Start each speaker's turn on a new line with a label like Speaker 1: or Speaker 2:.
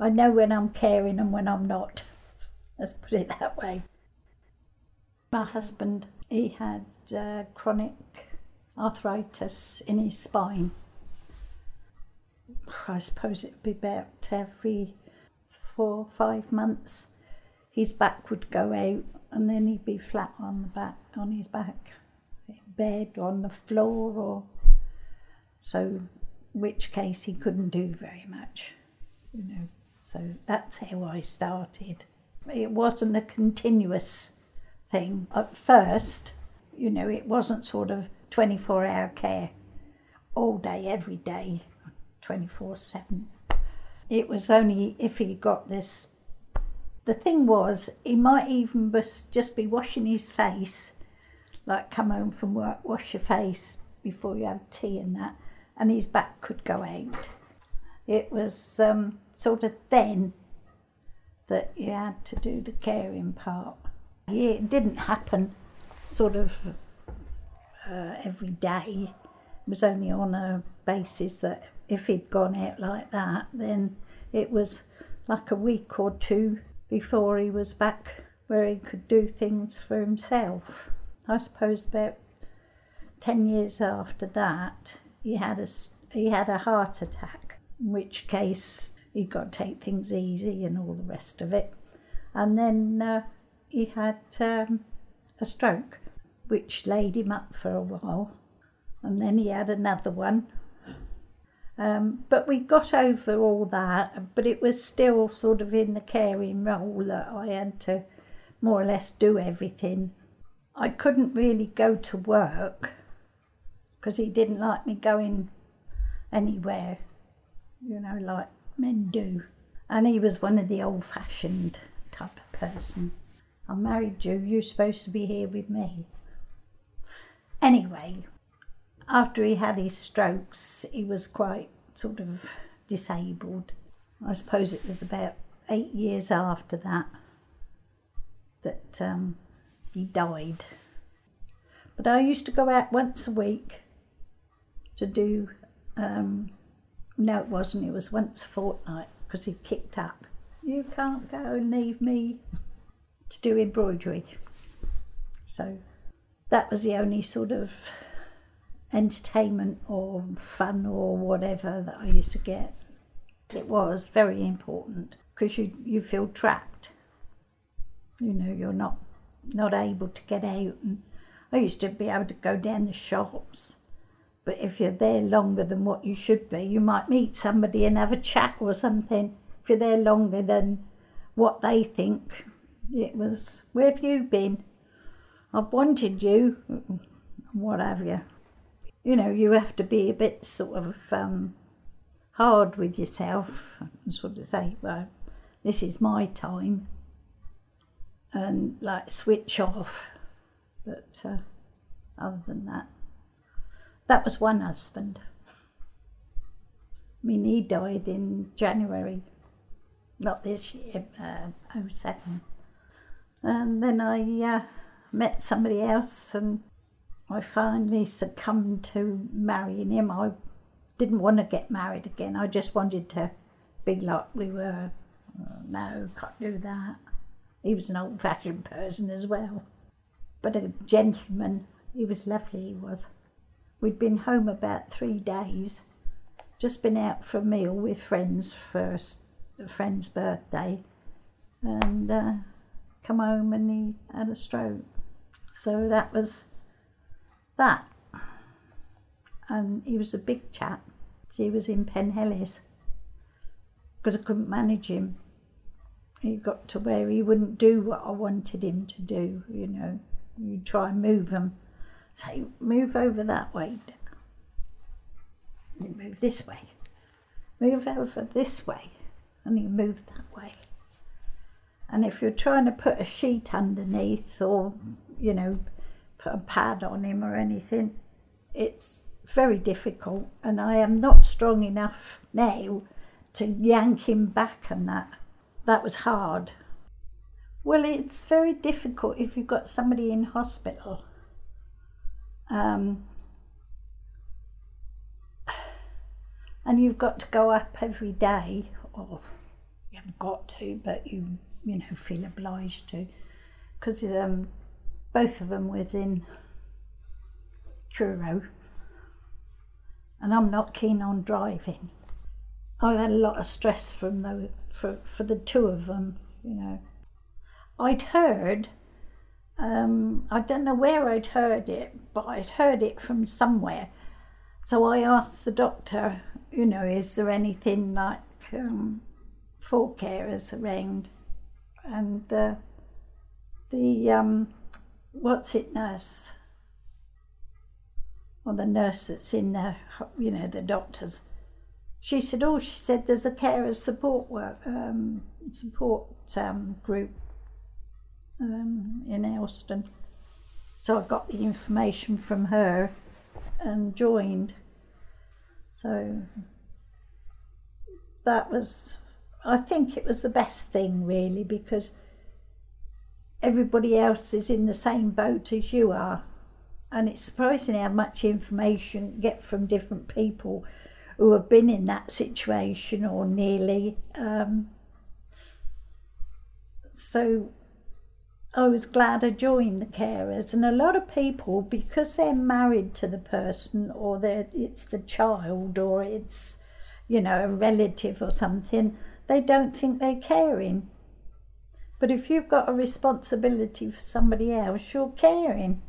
Speaker 1: I know when I'm caring and when I'm not. Let's put it that way. My husband, he had uh, chronic arthritis in his spine. I suppose it'd be about every four, five months. His back would go out and then he'd be flat on the back, on his back, in bed, on the floor, or so. Which case he couldn't do very much, you know. So that's how I started. It wasn't a continuous thing at first. You know, it wasn't sort of 24 hour care all day, every day, 24 7. It was only if he got this. The thing was, he might even just be washing his face, like come home from work, wash your face before you have tea and that, and his back could go out. It was um, sort of then that you had to do the caring part. It didn't happen sort of uh, every day. It was only on a basis that if he'd gone out like that, then it was like a week or two before he was back where he could do things for himself. I suppose about 10 years after that, he had a, he had a heart attack, in which case he'd got to take things easy and all the rest of it. And then uh, he had um, a stroke which laid him up for a while. And then he had another one. Um, but we got over all that, but it was still sort of in the caring role that I had to more or less do everything. I couldn't really go to work because he didn't like me going anywhere, you know, like men do. And he was one of the old fashioned type of person. I married you, you're supposed to be here with me. Anyway, after he had his strokes, he was quite sort of disabled. I suppose it was about eight years after that that um, he died. But I used to go out once a week to do, um, no, it wasn't, it was once a fortnight because he kicked up. You can't go and leave me to do embroidery. So that was the only sort of entertainment or fun or whatever that I used to get. It was very important because you, you feel trapped. You know, you're not not able to get out. And I used to be able to go down the shops, but if you're there longer than what you should be, you might meet somebody and have a chat or something. If you're there longer than what they think, it was, where have you been? I've wanted you, what have you. You know, you have to be a bit sort of um, hard with yourself and sort of say, well, this is my time, and like switch off. But uh, other than that, that was one husband. I mean, he died in January, not this year, uh, 07. And then I uh, met somebody else and I finally succumbed to marrying him. I didn't want to get married again. I just wanted to be like we were. Oh, no, can't do that. He was an old fashioned person as well. But a gentleman, he was lovely, he was. We'd been home about three days, just been out for a meal with friends for a friend's birthday, and uh, come home and he had a stroke. So that was that. And he was a big chap. He was in Penhellis because I couldn't manage him. He got to where he wouldn't do what I wanted him to do, you know. You try and move him. Say, move over that way. And You move this way. Move over this way. And you move that way. And if you're trying to put a sheet underneath or, you know, put a pad on him or anything, it's very difficult. And I am not strong enough now to yank him back and that. That was hard. Well, it's very difficult if you've got somebody in hospital. Um, and you've got to go up every day or you haven't got to, but you you know feel obliged to, because um, both of them was in Truro, and I'm not keen on driving. I've had a lot of stress from the for for the two of them, you know. I'd heard, um, I don't know where I'd heard it, but I'd heard it from somewhere. So I asked the doctor, you know, is there anything like um, for carers around? And uh, the um, what's it nurse? Well, the nurse that's in there, you know, the doctors. She said, "Oh, she said there's a carer support work um, support um, group um, in Elston." So I got the information from her and joined. So that was, I think it was the best thing really because everybody else is in the same boat as you are. And it's surprising how much information you get from different people who have been in that situation or nearly. Um, so I was glad I joined the carers, and a lot of people, because they're married to the person, or it's the child, or it's, you know, a relative or something, they don't think they're caring. But if you've got a responsibility for somebody else, you're caring.